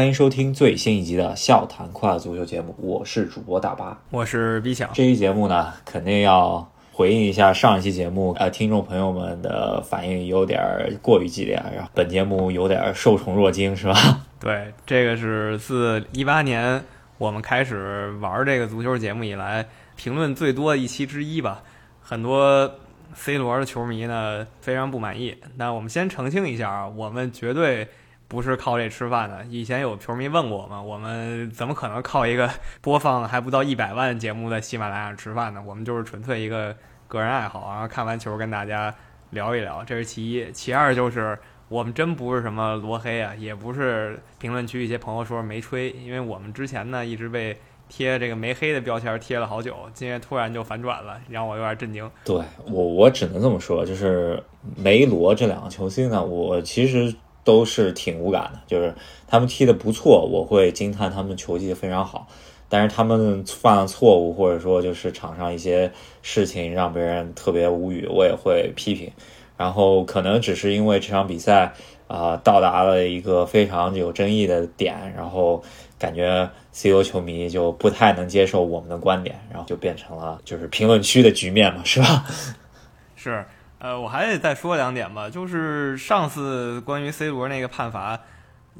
欢迎收听最新一集的笑谈快乐足球节目，我是主播大巴，我是 B 强。这期节目呢，肯定要回应一下上一期节目，呃，听众朋友们的反应有点过于激烈，然后本节目有点受宠若惊，是吧？对，这个是自一八年我们开始玩这个足球节目以来，评论最多的一期之一吧。很多 C 罗的球迷呢非常不满意，那我们先澄清一下啊，我们绝对。不是靠这吃饭的。以前有球迷问过我们，我们怎么可能靠一个播放还不到一百万节目在喜马拉雅吃饭呢？我们就是纯粹一个个人爱好，然后看完球跟大家聊一聊，这是其一。其二就是我们真不是什么罗黑啊，也不是评论区一些朋友说没吹，因为我们之前呢一直被贴这个没黑的标签贴了好久，今天突然就反转了，让我有点震惊。对我，我只能这么说，就是梅罗这两个球星呢，我其实。都是挺无感的，就是他们踢的不错，我会惊叹他们球技非常好。但是他们犯了错误，或者说就是场上一些事情让别人特别无语，我也会批评。然后可能只是因为这场比赛啊到达了一个非常有争议的点，然后感觉 C 罗球迷就不太能接受我们的观点，然后就变成了就是评论区的局面嘛，是吧？是。呃，我还得再说两点吧，就是上次关于 C 罗那个判罚，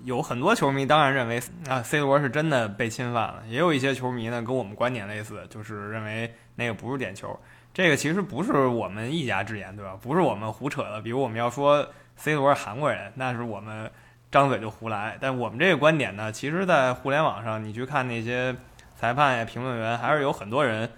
有很多球迷当然认为啊 C 罗是真的被侵犯了，也有一些球迷呢跟我们观点类似，就是认为那个不是点球。这个其实不是我们一家之言，对吧？不是我们胡扯的。比如我们要说 C 罗是韩国人，那是我们张嘴就胡来。但我们这个观点呢，其实，在互联网上你去看那些裁判呀、评论员，还是有很多人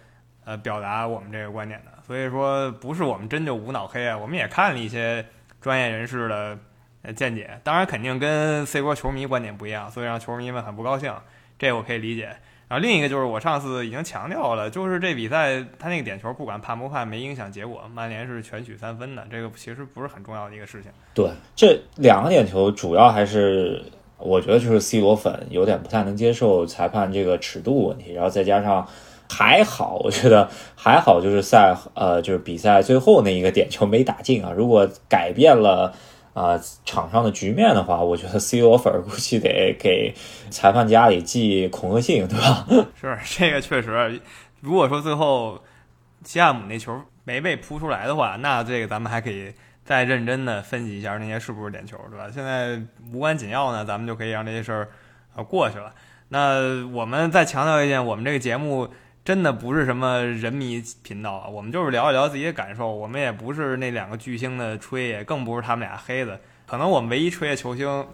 呃表达我们这个观点的。所以说，不是我们真就无脑黑啊，我们也看了一些专业人士的呃见解，当然肯定跟 C 罗球迷观点不一样，所以让球迷们很不高兴，这我可以理解。然后另一个就是我上次已经强调了，就是这比赛他那个点球不管判不判没影响结果，曼联是全取三分的，这个其实不是很重要的一个事情。对，这两个点球主要还是我觉得就是 C 罗粉有点不太能接受裁判这个尺度问题，然后再加上。还好，我觉得还好，就是赛呃，就是比赛最后那一个点球没打进啊。如果改变了啊场上的局面的话，我觉得 C 罗粉估计得给裁判家里寄恐吓信，对吧？是 这个确实。如果说最后西亚姆那球没被扑出来的话，那这个咱们还可以再认真的分析一下那些是不是点球，对吧？现在无关紧要呢，咱们就可以让这些事儿啊过去了。那我们再强调一点，我们这个节目。真的不是什么人迷频道啊，我们就是聊一聊自己的感受。我们也不是那两个巨星的吹，也更不是他们俩黑的。可能我们唯一吹的球星，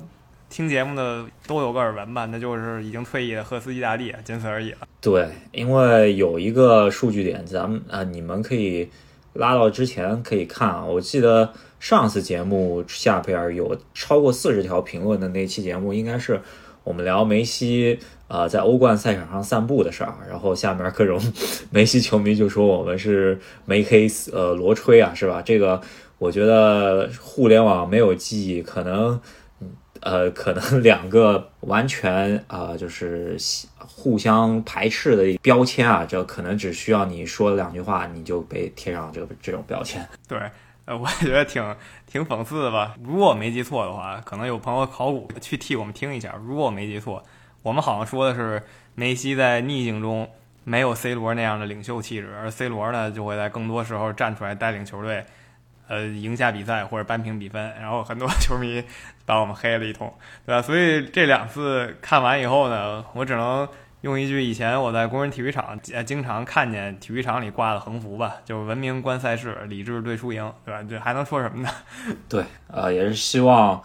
听节目的都有个耳闻吧，那就是已经退役的赫斯基大帝，仅此而已了。对，因为有一个数据点，咱们啊，你们可以拉到之前可以看啊。我记得上次节目下边有超过四十条评论的那期节目，应该是我们聊梅西。啊，在欧冠赛场上散步的事儿，然后下面各种 梅西球迷就说我们是梅黑呃罗吹啊，是吧？这个我觉得互联网没有记忆，可能呃可能 两个完全啊就是互相排斥的标签啊，这可能只需要你说两句话，你就被贴上这个这种标签。对，呃，我也觉得挺挺讽刺的吧。如果我没记错的话，可能有朋友考古去替我们听一下。如果我没记错。我们好像说的是梅西在逆境中没有 C 罗那样的领袖气质，而 C 罗呢就会在更多时候站出来带领球队，呃，赢下比赛或者扳平比分。然后很多球迷把我们黑了一通，对吧？所以这两次看完以后呢，我只能用一句以前我在工人体育场经常看见体育场里挂的横幅吧，就是文明观赛事，理智对输赢，对吧？这还能说什么呢？对，呃，也是希望，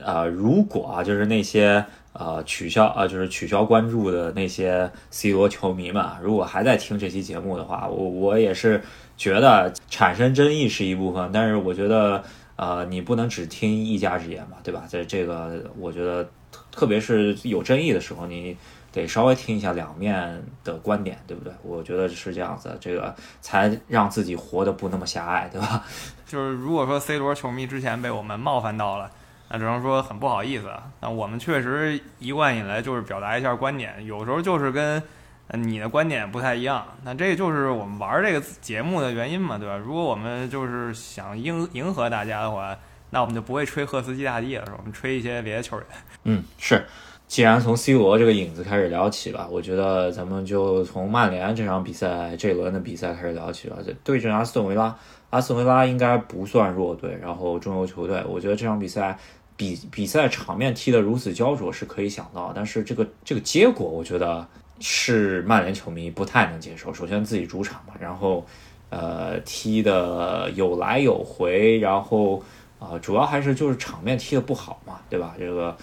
呃，如果啊，就是那些。呃，取消啊，就是取消关注的那些 C 罗球迷们，如果还在听这期节目的话，我我也是觉得产生争议是一部分，但是我觉得，呃，你不能只听一家之言嘛，对吧？在这个，我觉得特别是有争议的时候，你得稍微听一下两面的观点，对不对？我觉得是这样子，这个才让自己活得不那么狭隘，对吧？就是如果说 C 罗球迷之前被我们冒犯到了。那只能说很不好意思。那我们确实一贯以来就是表达一下观点，有时候就是跟你的观点不太一样。那这就是我们玩这个节目的原因嘛，对吧？如果我们就是想迎迎合大家的话，那我们就不会吹赫斯基大帝了？我们吹一些别的球员。嗯，是。既然从 C 罗这个影子开始聊起吧，我觉得咱们就从曼联这场比赛这一轮的比赛开始聊起吧。对阵阿斯顿维拉，阿斯顿维拉应该不算弱队，然后中游球队，我觉得这场比赛比比赛场面踢得如此焦灼是可以想到，但是这个这个结果，我觉得是曼联球迷不太能接受。首先自己主场嘛，然后呃踢的有来有回，然后啊主要还是就是场面踢得不好嘛，对吧？这个。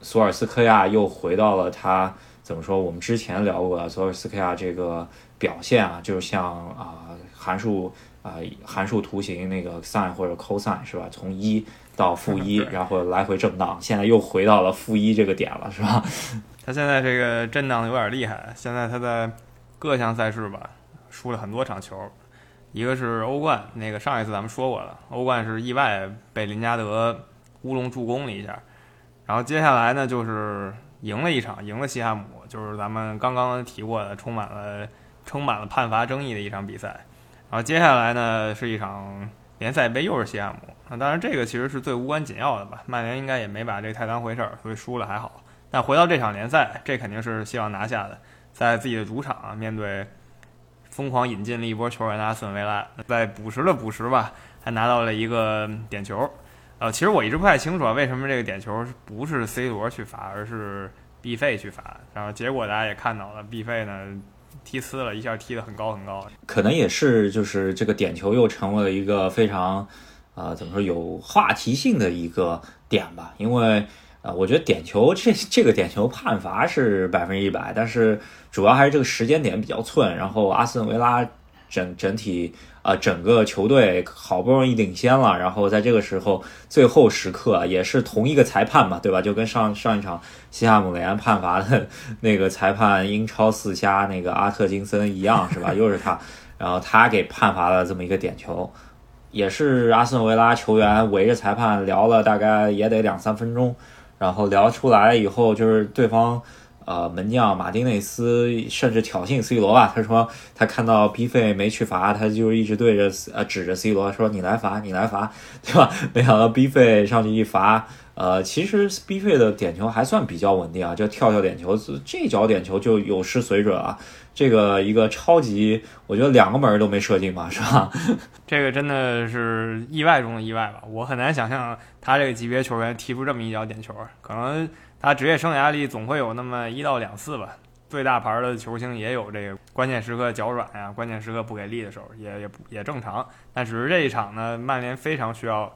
索尔斯克亚又回到了他怎么说？我们之前聊过的索尔斯克亚这个表现啊，就像啊函数啊函数图形那个 sin 或者 cosine 是吧？从一到负一，然后来回震荡，现在又回到了负一这个点了，是吧？他现在这个震荡有点厉害。现在他在各项赛事吧输了很多场球，一个是欧冠，那个上一次咱们说过了，欧冠是意外被林加德乌龙助攻了一下。然后接下来呢，就是赢了一场，赢了西汉姆，就是咱们刚刚提过的，充满了充满了判罚争议的一场比赛。然后接下来呢，是一场联赛杯，又是西汉姆。那当然，这个其实是最无关紧要的吧。曼联应该也没把这太当回事儿，所以输了还好。但回到这场联赛，这肯定是希望拿下的，在自己的主场面对疯狂引进了一波球员的阿斯顿维拉，在补时的补时吧，还拿到了一个点球。呃，其实我一直不太清楚啊，为什么这个点球不是 C 罗去罚，而是 B 费去罚？然后结果大家也看到了，B 费呢踢呲了一下，踢得很高很高。可能也是，就是这个点球又成为了一个非常，呃，怎么说有话题性的一个点吧？因为，呃，我觉得点球这这个点球判罚是百分之一百，但是主要还是这个时间点比较寸。然后阿斯顿维拉整整体。啊，整个球队好不容易领先了，然后在这个时候最后时刻也是同一个裁判嘛，对吧？就跟上上一场西汉姆联判罚的那个裁判英超四瞎那个阿特金森一样，是吧？又是他，然后他给判罚了这么一个点球，也是阿斯顿维拉球员围着裁判聊了大概也得两三分钟，然后聊出来以后就是对方。呃，门将马丁内斯甚至挑衅 C 罗吧，他说他看到 B 费没去罚，他就一直对着呃指着 C 罗说你来罚，你来罚，对吧？没想到 B 费上去一罚，呃，其实 B 费的点球还算比较稳定啊，就跳跳点球，这脚点球就有失水准啊。这个一个超级，我觉得两个门都没射进吧，是吧？这个真的是意外中的意外吧，我很难想象他这个级别球员踢出这么一脚点球，可能。他职业生涯里总会有那么一到两次吧，最大牌的球星也有这个关键时刻脚软呀，关键时刻不给力的时候，也也也正常。但只是这一场呢，曼联非常需要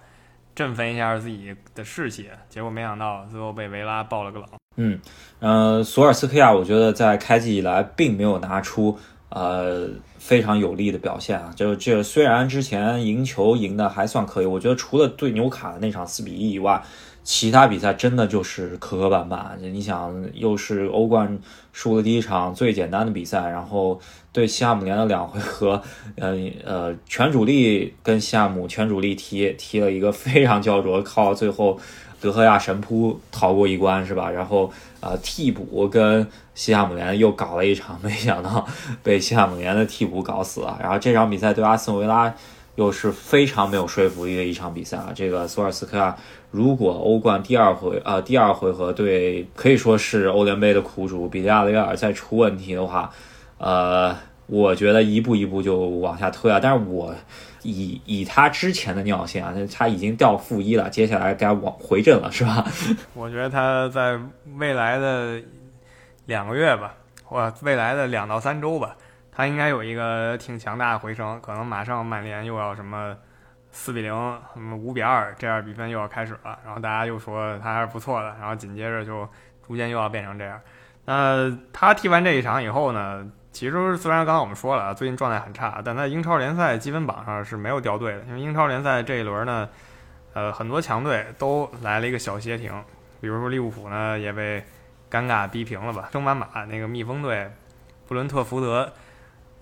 振奋一下自己的士气，结果没想到最后被维拉爆了个冷。嗯，呃，索尔斯克亚，我觉得在开季以来并没有拿出呃非常有力的表现啊，就这虽然之前赢球赢的还算可以，我觉得除了对纽卡的那场四比一以外。其他比赛真的就是磕磕绊绊，你想又是欧冠输了第一场最简单的比赛，然后对西汉姆联的两回合，呃呃全主力跟西汉姆全主力踢踢了一个非常焦灼，靠最后德赫亚神扑逃过一关是吧？然后呃替补跟西汉姆联又搞了一场，没想到被西汉姆联的替补搞死了。然后这场比赛对阿斯顿维拉又是非常没有说服力的一场比赛啊，这个索尔斯克亚。如果欧冠第二回呃第二回合对可以说是欧联杯的苦主比利亚雷尔再出问题的话，呃，我觉得一步一步就往下推啊。但是我以以他之前的尿性啊，他已经掉负一了，接下来该往回正了，是吧？我觉得他在未来的两个月吧，或未来的两到三周吧，他应该有一个挺强大的回升，可能马上曼联又要什么。四比零，什么五比二，这样比分又要开始了。然后大家又说他还是不错的，然后紧接着就逐渐又要变成这样。那他踢完这一场以后呢？其实虽然刚刚我们说了最近状态很差，但在英超联赛积分榜上是没有掉队的。因为英超联赛这一轮呢，呃，很多强队都来了一个小歇停，比如说利物浦呢也被尴尬逼平了吧，升班马那个蜜蜂队，布伦特福德。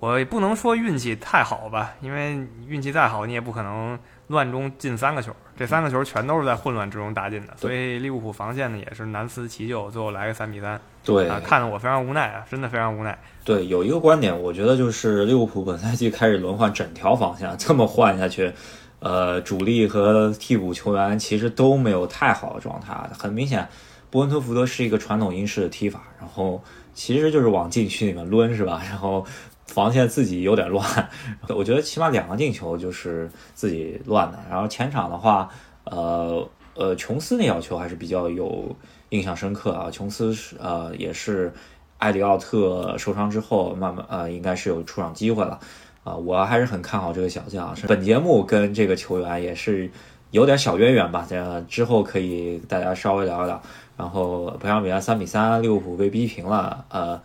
我也不能说运气太好吧，因为运气再好，你也不可能乱中进三个球。这三个球全都是在混乱之中打进的，所以利物浦防线呢也是难辞其咎，最后来个三比三。对啊，看得我非常无奈啊，真的非常无奈。对，有一个观点，我觉得就是利物浦本赛季开始轮换整条防线，这么换下去，呃，主力和替补球员其实都没有太好的状态。很明显，伯恩特福德是一个传统英式的踢法，然后其实就是往禁区里面抡，是吧？然后防线自己有点乱，我觉得起码两个进球就是自己乱的。然后前场的话，呃呃，琼斯那脚球还是比较有印象深刻啊。琼斯是呃也是埃里奥特受伤之后，慢慢呃应该是有出场机会了啊。我还是很看好这个小将。本节目跟这个球员也是有点小渊源吧，这之后可以大家稍微聊一聊。然后本场比赛三比三，利物浦被逼平了，呃。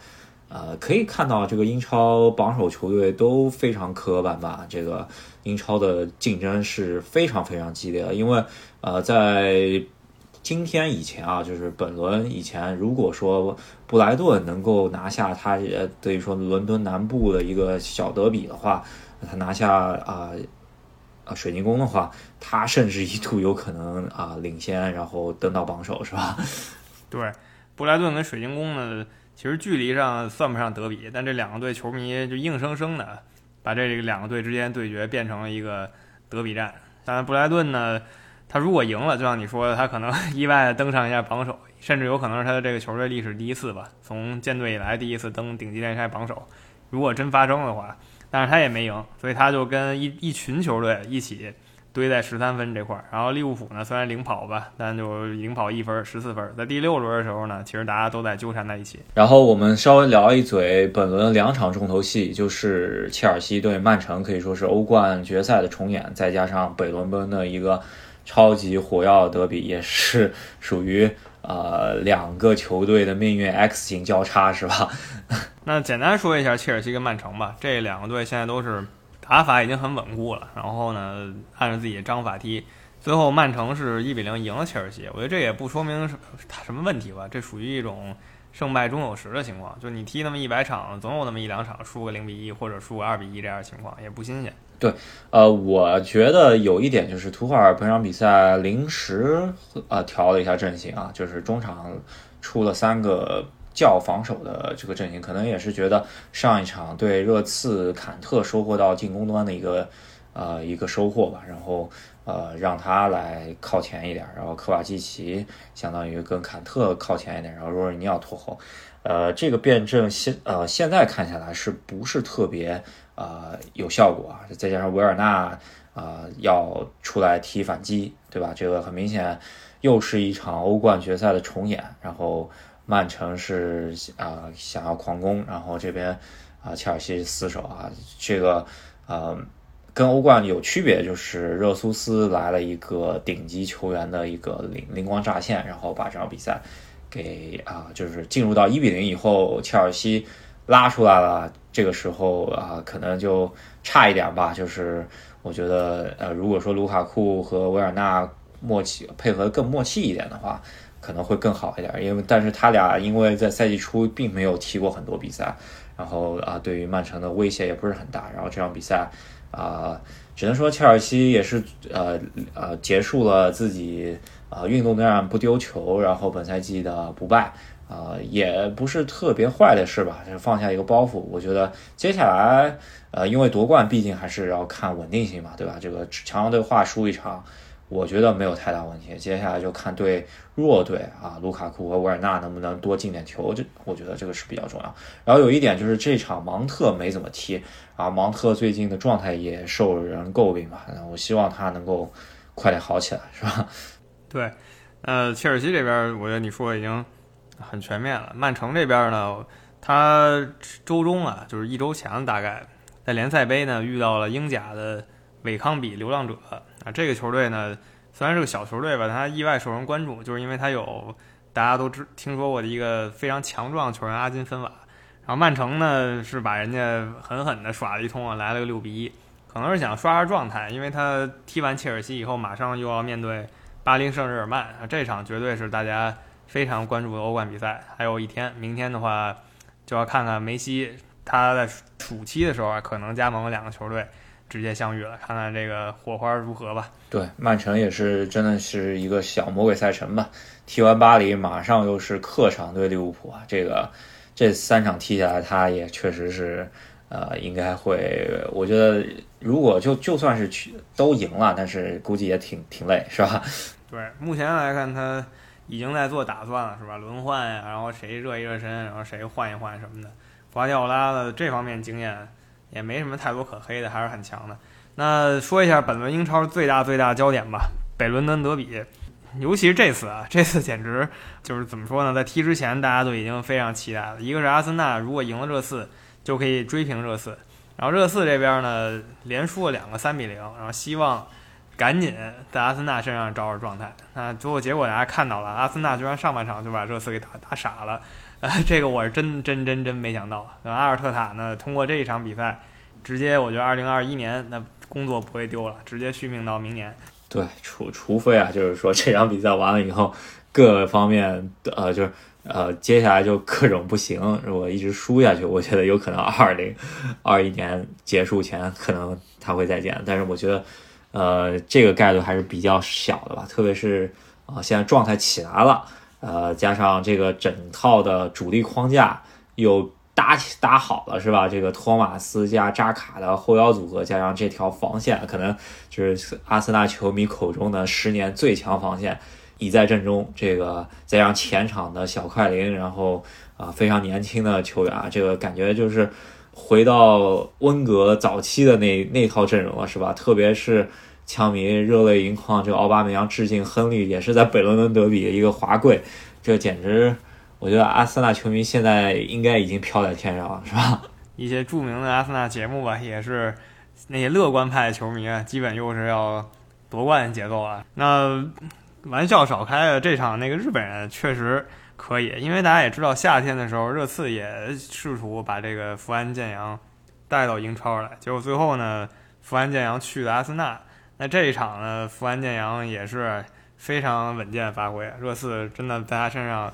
呃，可以看到这个英超榜首球队都非常磕磕绊绊，这个英超的竞争是非常非常激烈的。因为呃，在今天以前啊，就是本轮以前，如果说布莱顿能够拿下他呃等于说伦敦南部的一个小德比的话，他拿下啊啊水晶宫的话，他甚至一度有可能啊领先，然后登到榜首，是吧？对，布莱顿跟水晶宫呢。其实距离上算不上德比，但这两个队球迷就硬生生的把这两个队之间对决变成了一个德比战。当然，布莱顿呢，他如果赢了，就像你说的，他可能 意外的登上一下榜首，甚至有可能是他的这个球队历史第一次吧，从建队以来第一次登顶级联赛榜首。如果真发生的话，但是他也没赢，所以他就跟一一群球队一起。堆在十三分这块儿，然后利物浦呢虽然领跑吧，但就领跑一分，十四分。在第六轮的时候呢，其实大家都在纠缠在一起。然后我们稍微聊一嘴本轮两场重头戏，就是切尔西对曼城，可以说是欧冠决赛的重演，再加上北伦敦的一个超级火药德比，也是属于呃两个球队的命运 X 型交叉，是吧？那简单说一下切尔西跟曼城吧，这两个队现在都是。打法已经很稳固了，然后呢，按照自己的章法踢，最后曼城是一比零赢了切尔西。我觉得这也不说明他什么问题吧，这属于一种胜败终有时的情况。就你踢那么一百场，总有那么一两场输个零比一或者输个二比一这样的情况，也不新鲜。对，呃，我觉得有一点就是图赫尔本场比赛临时呃调了一下阵型啊，就是中场出了三个。较防守的这个阵型，可能也是觉得上一场对热刺坎特收获到进攻端的一个呃一个收获吧，然后呃让他来靠前一点，然后科瓦基奇相当于跟坎特靠前一点，然后若尔尼奥拖后，呃这个辩证现呃现在看下来是不是特别呃有效果啊？再加上维尔纳啊要出来踢反击，对吧？这个很明显又是一场欧冠决赛的重演，然后。曼城是啊想要狂攻，然后这边啊切尔西死守啊，这个呃跟欧冠有区别，就是热苏斯来了一个顶级球员的一个灵灵光乍现，然后把这场比赛给啊就是进入到一比零以后，切尔西拉出来了，这个时候啊可能就差一点吧，就是我觉得呃如果说卢卡库和维尔纳默契配合更默契一点的话。可能会更好一点，因为但是他俩因为在赛季初并没有踢过很多比赛，然后啊，对于曼城的威胁也不是很大。然后这场比赛啊，只能说切尔西也是呃呃结束了自己啊运动战不丢球，然后本赛季的不败啊，也不是特别坏的事吧，就放下一个包袱。我觉得接下来呃，因为夺冠毕竟还是要看稳定性嘛，对吧？这个强强对话输一场。我觉得没有太大问题，接下来就看对弱队啊，卢卡库和维尔纳能不能多进点球，这我觉得这个是比较重要。然后有一点就是这场芒特没怎么踢啊，芒特最近的状态也受人诟病吧，我希望他能够快点好起来，是吧？对，呃，切尔西这边我觉得你说已经很全面了。曼城这边呢，他周中啊，就是一周前大概在联赛杯呢遇到了英甲的韦康比流浪者。这个球队呢，虽然是个小球队吧，他意外受人关注，就是因为他有大家都知听说过的一个非常强壮的球员阿金森瓦。然后曼城呢是把人家狠狠的耍了一通啊，来了个六比一，可能是想刷刷状态，因为他踢完切尔西以后，马上又要面对巴黎圣日耳曼，这场绝对是大家非常关注的欧冠比赛。还有一天，明天的话就要看看梅西他在暑期的时候啊，可能加盟了两个球队。直接相遇了，看看这个火花如何吧。对，曼城也是真的是一个小魔鬼赛程吧。踢完巴黎，马上又是客场对利物浦啊。这个这三场踢下来，他也确实是呃，应该会。我觉得如果就就算是去都赢了，但是估计也挺挺累，是吧？对，目前来看，他已经在做打算了，是吧？轮换呀，然后谁热一热身，然后谁换一换什么的。瓜迪奥拉的这方面经验也没什么太多可黑的，还是很强的。那说一下本轮英超最大最大焦点吧，北伦敦德比，尤其是这次啊，这次简直就是怎么说呢？在踢之前大家都已经非常期待了。一个是阿森纳如果赢了热刺，就可以追平热刺，然后热刺这边呢连输了两个三比零，然后希望赶紧在阿森纳身上找找状态。那最后结果大家看到了，阿森纳居然上半场就把热刺给打打傻了。呃，这个我是真真真真没想到。那阿尔特塔呢？通过这一场比赛，直接我觉得二零二一年那工作不会丢了，直接续命到明年。对，除除非啊，就是说这场比赛完了以后，各方面呃，就是呃，接下来就各种不行，如果一直输下去，我觉得有可能二零二一年结束前可能他会再见。但是我觉得，呃，这个概率还是比较小的吧，特别是啊，现在状态起来了。呃，加上这个整套的主力框架又搭起搭好了，是吧？这个托马斯加扎卡的后腰组合，加上这条防线，可能就是阿森纳球迷口中的十年最强防线，已在阵中。这个再让前场的小快灵，然后啊非常年轻的球员，这个感觉就是回到温格早期的那那套阵容了，是吧？特别是。枪迷热泪盈眶，这个奥巴梅扬致敬亨利，也是在北伦敦德比的一个华贵，这简直，我觉得阿森纳球迷现在应该已经飘在天上了，是吧？一些著名的阿森纳节目吧，也是那些乐观派球迷啊，基本又是要夺冠的节奏啊。那玩笑少开了，这场那个日本人确实可以，因为大家也知道，夏天的时候热刺也试图把这个福安建阳带到英超来，结果最后呢，福安建阳去了阿森纳。那这一场呢，福安建阳也是非常稳健发挥，热刺真的在他身上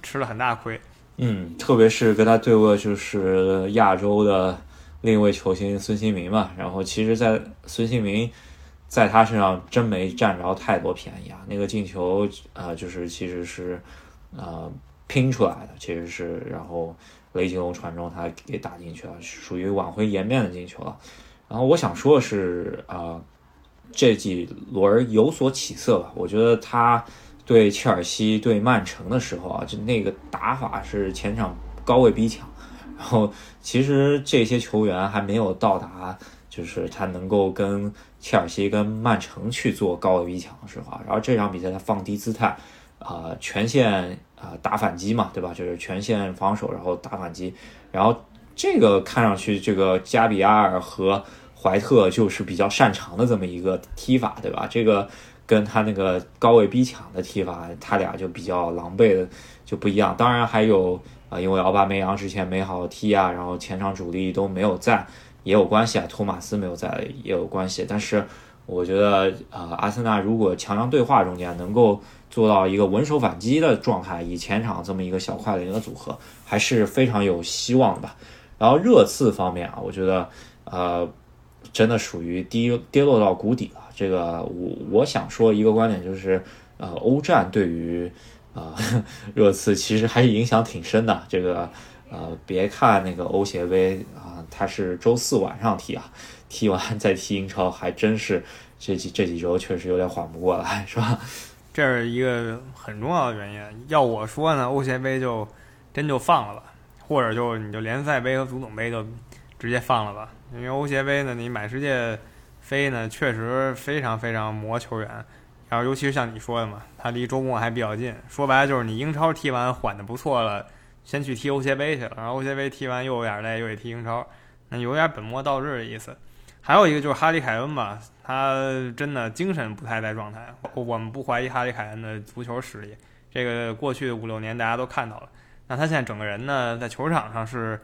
吃了很大亏。嗯，特别是跟他对位就是亚洲的另一位球星孙兴民嘛，然后其实，在孙兴民在他身上真没占着太多便宜啊，那个进球啊，就是其实是呃拼出来的，其实是然后雷吉隆传中他给打进去了，属于挽回颜面的进球了。然后我想说的是啊。这几轮有所起色吧？我觉得他对切尔西、对曼城的时候啊，就那个打法是前场高位逼抢，然后其实这些球员还没有到达，就是他能够跟切尔西、跟曼城去做高位逼抢的时候啊。然后这场比赛他放低姿态，啊，全线啊打反击嘛，对吧？就是全线防守，然后打反击，然后这个看上去这个加比亚尔和。怀特就是比较擅长的这么一个踢法，对吧？这个跟他那个高位逼抢的踢法，他俩就比较狼狈的就不一样。当然还有啊，因为奥巴梅扬之前没好好踢啊，然后前场主力都没有在，也有关系啊。托马斯没有在也有关系。但是我觉得啊，阿森纳如果强强对话中间能够做到一个稳守反击的状态，以前场这么一个小快灵的组合，还是非常有希望的吧。然后热刺方面啊，我觉得呃。真的属于低跌落到谷底了。这个我我想说一个观点就是，呃，欧战对于啊 热刺其实还是影响挺深的。这个呃，别看那个欧协杯啊，它是周四晚上踢啊，踢完再踢英超，还真是这几这几周确实有点缓不过来，是吧？这是一个很重要的原因。要我说呢，欧协杯就真就放了吧，或者就你就联赛杯和足总杯就直接放了吧。因为欧协杯呢，你买世界飞呢，确实非常非常磨球员，然后尤其是像你说的嘛，他离周末还比较近。说白了就是你英超踢完缓的不错了，先去踢欧协杯去了，然后欧协杯踢完又有点累，又得踢英超，那有点本末倒置的意思。还有一个就是哈里凯恩吧，他真的精神不太在状态。我们不怀疑哈里凯恩的足球实力，这个过去五六年大家都看到了。那他现在整个人呢，在球场上是。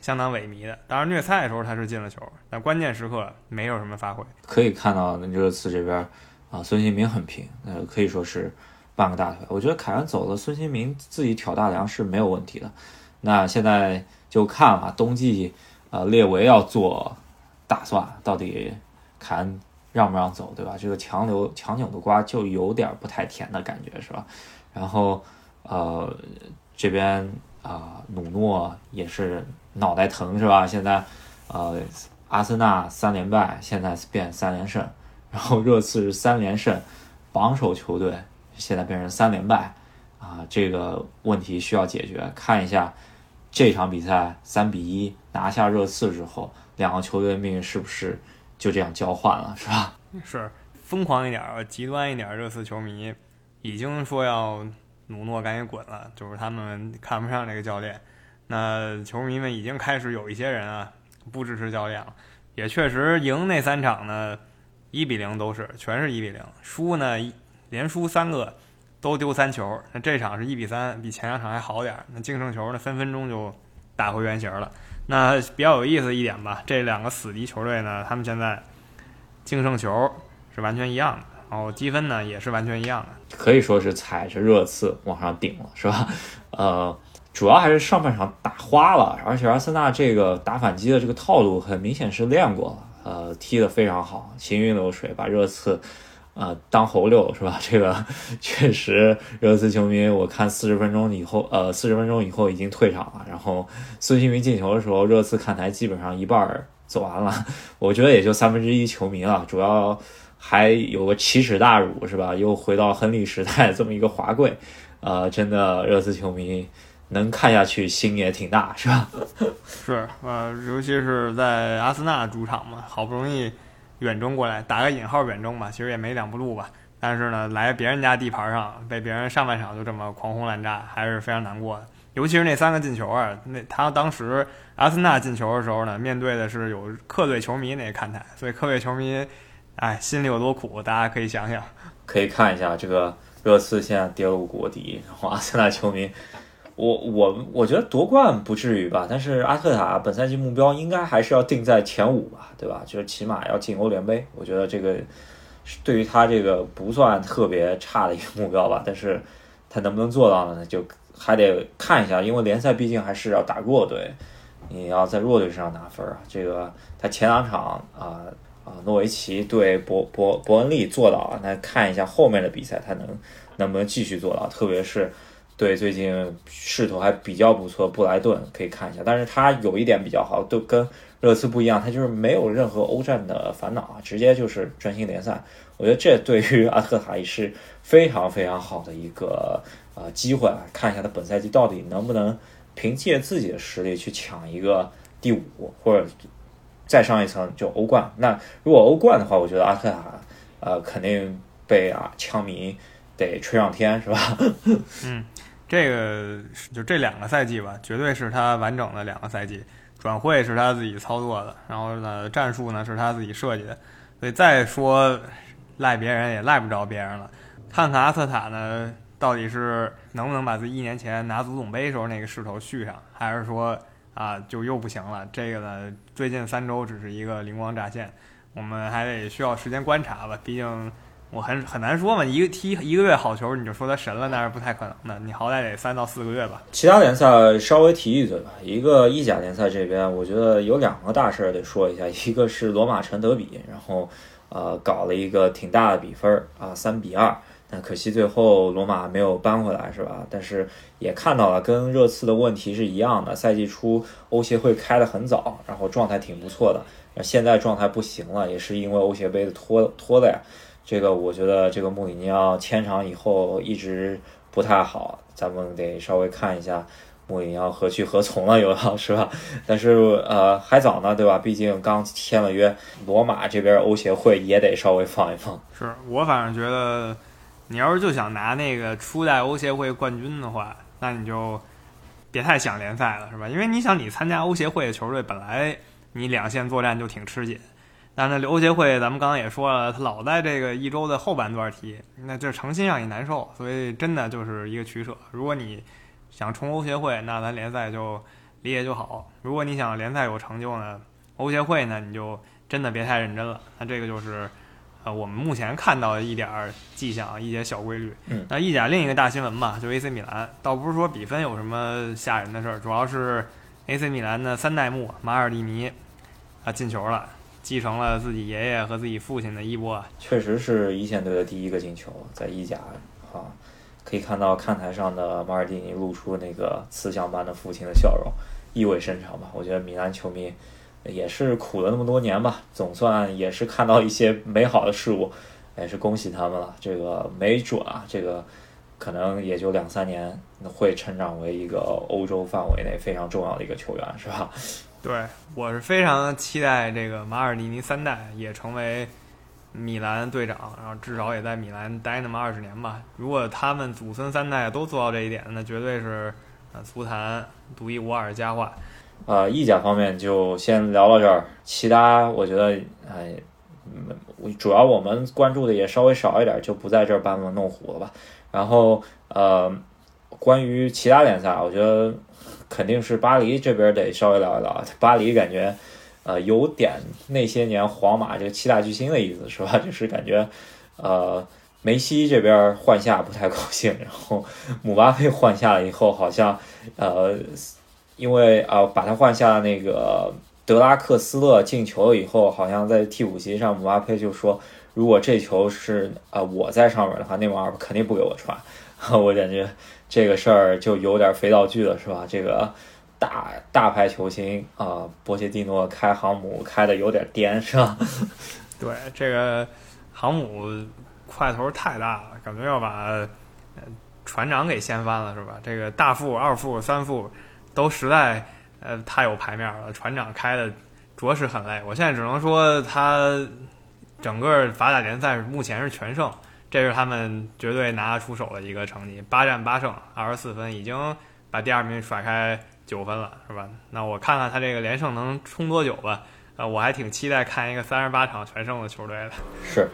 相当萎靡的，当然虐菜的时候他是进了球，但关键时刻没有什么发挥。可以看到热刺这边啊，孙兴民很平，呃，可以说是半个大腿。我觉得凯恩走了，孙兴民自己挑大梁是没有问题的。那现在就看啊，冬季啊，列维要做打算，到底凯恩让不让走，对吧？这个强留强扭的瓜就有点不太甜的感觉，是吧？然后呃，这边啊，努诺也是。脑袋疼是吧？现在，呃，阿森纳三连败，现在变三连胜，然后热刺是三连胜，榜首球队现在变成三连败，啊，这个问题需要解决。看一下这场比赛三比一拿下热刺之后，两个球队的命运是不是就这样交换了，是吧？是疯狂一点、极端一点，热刺球迷已经说要努诺赶紧滚了，就是他们看不上这个教练。那球迷们已经开始有一些人啊不支持教练了，也确实赢那三场呢，一比零都是全是一比零，输呢连输三个都丢三球。那这场是一比三，比前两场还好点儿。那净胜球呢分分钟就打回原形了。那比较有意思一点吧，这两个死敌球队呢，他们现在净胜球是完全一样的，然后积分呢也是完全一样的，可以说是踩着热刺往上顶了，是吧？呃。主要还是上半场打花了，而且阿森纳这个打反击的这个套路很明显是练过了，呃，踢得非常好，行云流水，把热刺，呃，当猴溜是吧？这个 确实，热刺球迷我看四十分钟以后，呃，四十分钟以后已经退场了。然后孙兴民进球的时候，热刺看台基本上一半走完了，我觉得也就三分之一球迷了，主要还有个奇耻大辱是吧？又回到亨利时代这么一个华贵，呃，真的热刺球迷。能看下去，心也挺大，是吧？是，呃，尤其是在阿森纳主场嘛，好不容易远征过来，打个引号远征吧，其实也没两步路吧。但是呢，来别人家地盘上，被别人上半场就这么狂轰滥炸，还是非常难过的。尤其是那三个进球啊，那他当时阿森纳进球的时候呢，面对的是有客队球迷那个看台，所以客队球迷，哎，心里有多苦，大家可以想想。可以看一下这个热刺现在跌入谷底，然后阿森纳球迷。我我我觉得夺冠不至于吧，但是阿特塔本赛季目标应该还是要定在前五吧，对吧？就是起码要进欧联杯。我觉得这个对于他这个不算特别差的一个目标吧，但是他能不能做到呢？就还得看一下，因为联赛毕竟还是要打弱队，你要在弱队身上拿分啊。这个他前两场啊啊诺维奇对伯伯伯恩利做到了，那看一下后面的比赛他能能不能继续做到，特别是。对，最近势头还比较不错，布莱顿可以看一下。但是他有一点比较好，都跟热刺不一样，他就是没有任何欧战的烦恼啊，直接就是专心联赛。我觉得这对于阿特塔也是非常非常好的一个呃机会啊，看一下他本赛季到底能不能凭借自己的实力去抢一个第五，或者再上一层就欧冠。那如果欧冠的话，我觉得阿特塔呃肯定被啊枪迷得吹上天，是吧？嗯。这个就这两个赛季吧，绝对是他完整的两个赛季。转会是他自己操作的，然后呢，战术呢是他自己设计的。所以再说赖别人也赖不着别人了。看看阿特塔呢，到底是能不能把自己一年前拿足总杯时候那个势头续上，还是说啊就又不行了？这个呢，最近三周只是一个灵光乍现，我们还得需要时间观察吧。毕竟。我很很难说嘛，一个踢一个月好球，你就说他神了，那是不太可能的。你好歹得三到四个月吧。其他联赛稍微提一嘴吧。一个意甲联赛这边，我觉得有两个大事儿得说一下。一个是罗马城德比，然后呃搞了一个挺大的比分啊，三比二。但可惜最后罗马没有扳回来，是吧？但是也看到了，跟热刺的问题是一样的。赛季初欧协会开得很早，然后状态挺不错的，现在状态不行了，也是因为欧协杯的拖拖的呀。这个我觉得，这个穆里尼奥签场以后一直不太好，咱们得稍微看一下穆里尼奥何去何从了，有要 是吧？但是呃还早呢，对吧？毕竟刚签了约，罗马这边欧协会也得稍微放一放。是我反正觉得，你要是就想拿那个初代欧协会冠军的话，那你就别太想联赛了，是吧？因为你想，你参加欧协会的球队，本来你两线作战就挺吃紧。但是欧协会，咱们刚刚也说了，他老在这个一周的后半段踢，那就诚心让你难受。所以真的就是一个取舍。如果你想冲欧协会，那咱联赛就理解就好；如果你想联赛有成就呢，欧协会呢你就真的别太认真了。那这个就是呃我们目前看到的一点迹象，一些小规律。那意甲另一个大新闻吧，就 AC 米兰，倒不是说比分有什么吓人的事儿，主要是 AC 米兰的三代目马尔蒂尼啊进球了。继承了自己爷爷和自己父亲的衣钵，确实是一线队的第一个进球，在意甲啊，可以看到看台上的马尔蒂尼露出那个慈祥般的父亲的笑容，意味深长吧。我觉得米兰球迷也是苦了那么多年吧，总算也是看到一些美好的事物，也是恭喜他们了。这个没准啊，这个可能也就两三年会成长为一个欧洲范围内非常重要的一个球员，是吧？对，我是非常期待这个马尔蒂尼三代也成为米兰队长，然后至少也在米兰待那么二十年吧。如果他们祖孙三代都做到这一点，那绝对是呃足坛独一无二的佳话。呃，意甲方面就先聊到这儿，其他我觉得，哎，主要我们关注的也稍微少一点，就不在这儿班门弄斧了吧。然后，呃，关于其他联赛，我觉得肯定是巴黎这边得稍微聊一聊。巴黎感觉，呃，有点那些年皇马这个七大巨星的意思，是吧？就是感觉，呃，梅西这边换下不太高兴，然后姆巴佩换下了以后，好像，呃，因为啊，把他换下那个德拉克斯勒进球了以后，好像在替补席上，姆巴佩就说。如果这球是啊我在上面的话，内马尔肯定不给我传。我感觉这个事儿就有点肥皂剧了，是吧？这个大大牌球星啊，波切蒂诺开航母开的有点颠，是吧？对，这个航母块头太大了，感觉要把船长给掀翻了，是吧？这个大副、二副、三副都实在呃太有牌面了，船长开的着实很累。我现在只能说他。整个法甲联赛目前是全胜，这是他们绝对拿得出手的一个成绩，八战八胜，二十四分，已经把第二名甩开九分了，是吧？那我看看他这个连胜能冲多久吧。呃，我还挺期待看一个三十八场全胜的球队的。是，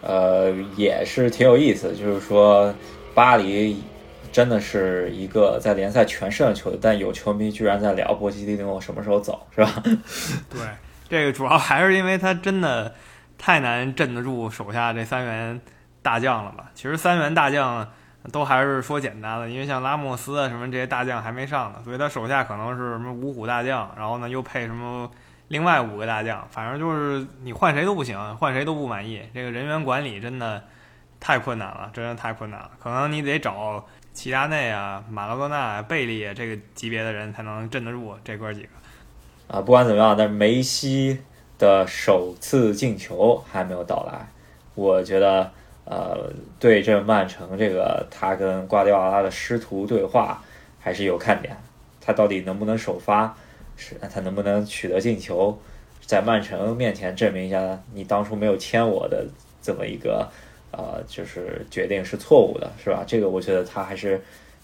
呃，也是挺有意思，就是说巴黎真的是一个在联赛全胜的球队，但有球迷居然在聊波西蒂诺什么时候走，是吧？对，这个主要还是因为他真的。太难镇得住手下这三员大将了吧？其实三员大将都还是说简单了，因为像拉莫斯啊什么这些大将还没上呢，所以他手下可能是什么五虎大将，然后呢又配什么另外五个大将，反正就是你换谁都不行，换谁都不满意。这个人员管理真的太困难了，真的太困难了。可能你得找齐达内啊、马拉多纳、贝利这个级别的人才能镇得住这哥几个。啊，不管怎么样，但是梅西。的首次进球还没有到来，我觉得，呃，对阵曼城这个他跟瓜迪奥拉的师徒对话还是有看点。他到底能不能首发？是他能不能取得进球？在曼城面前证明一下，你当初没有签我的这么一个，呃，就是决定是错误的，是吧？这个我觉得他还是，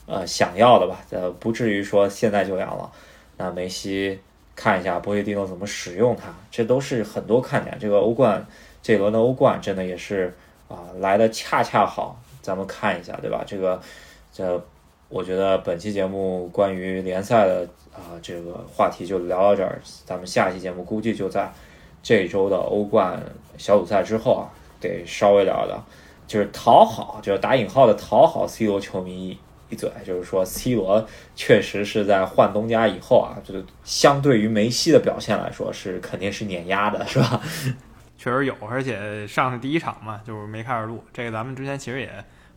呃，想要的吧，呃，不至于说现在就阳了。那梅西。看一下波切蒂诺怎么使用它，这都是很多看点。这个欧冠这轮的欧冠真的也是啊来的恰恰好，咱们看一下，对吧？这个这我觉得本期节目关于联赛的啊这个话题就聊到这儿，咱们下期节目估计就在这周的欧冠小组赛之后啊，得稍微聊聊，就是讨好，就是打引号的讨好 C 罗球迷。一嘴就是说，C 罗确实是在换东家以后啊，就是相对于梅西的表现来说，是肯定是碾压的，是吧？确实有，而且上是第一场嘛，就是没开始录。这个咱们之前其实也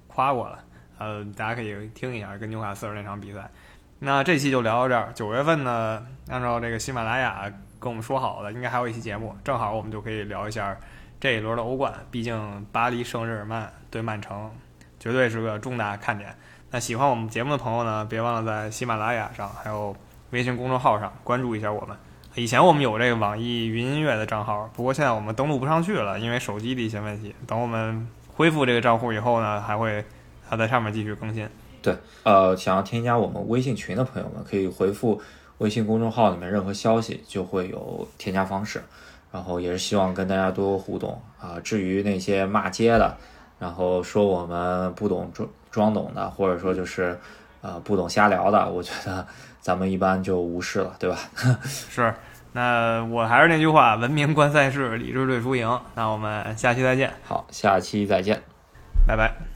夸过了，呃，大家可以听一下跟纽卡斯尔那场比赛。那这期就聊到这儿。九月份呢，按照这个喜马拉雅跟我们说好的，应该还有一期节目，正好我们就可以聊一下这一轮的欧冠。毕竟巴黎圣日耳曼对曼城，绝对是个重大看点。那喜欢我们节目的朋友呢，别忘了在喜马拉雅上还有微信公众号上关注一下我们。以前我们有这个网易云音乐的账号，不过现在我们登录不上去了，因为手机的一些问题。等我们恢复这个账户以后呢，还会还在上面继续更新。对，呃，想要添加我们微信群的朋友们，可以回复微信公众号里面任何消息，就会有添加方式。然后也是希望跟大家多互动啊。至于那些骂街的，然后说我们不懂装。装懂的，或者说就是，呃，不懂瞎聊的，我觉得咱们一般就无视了，对吧？是，那我还是那句话，文明观赛事，理智对输赢。那我们下期再见。好，下期再见，拜拜。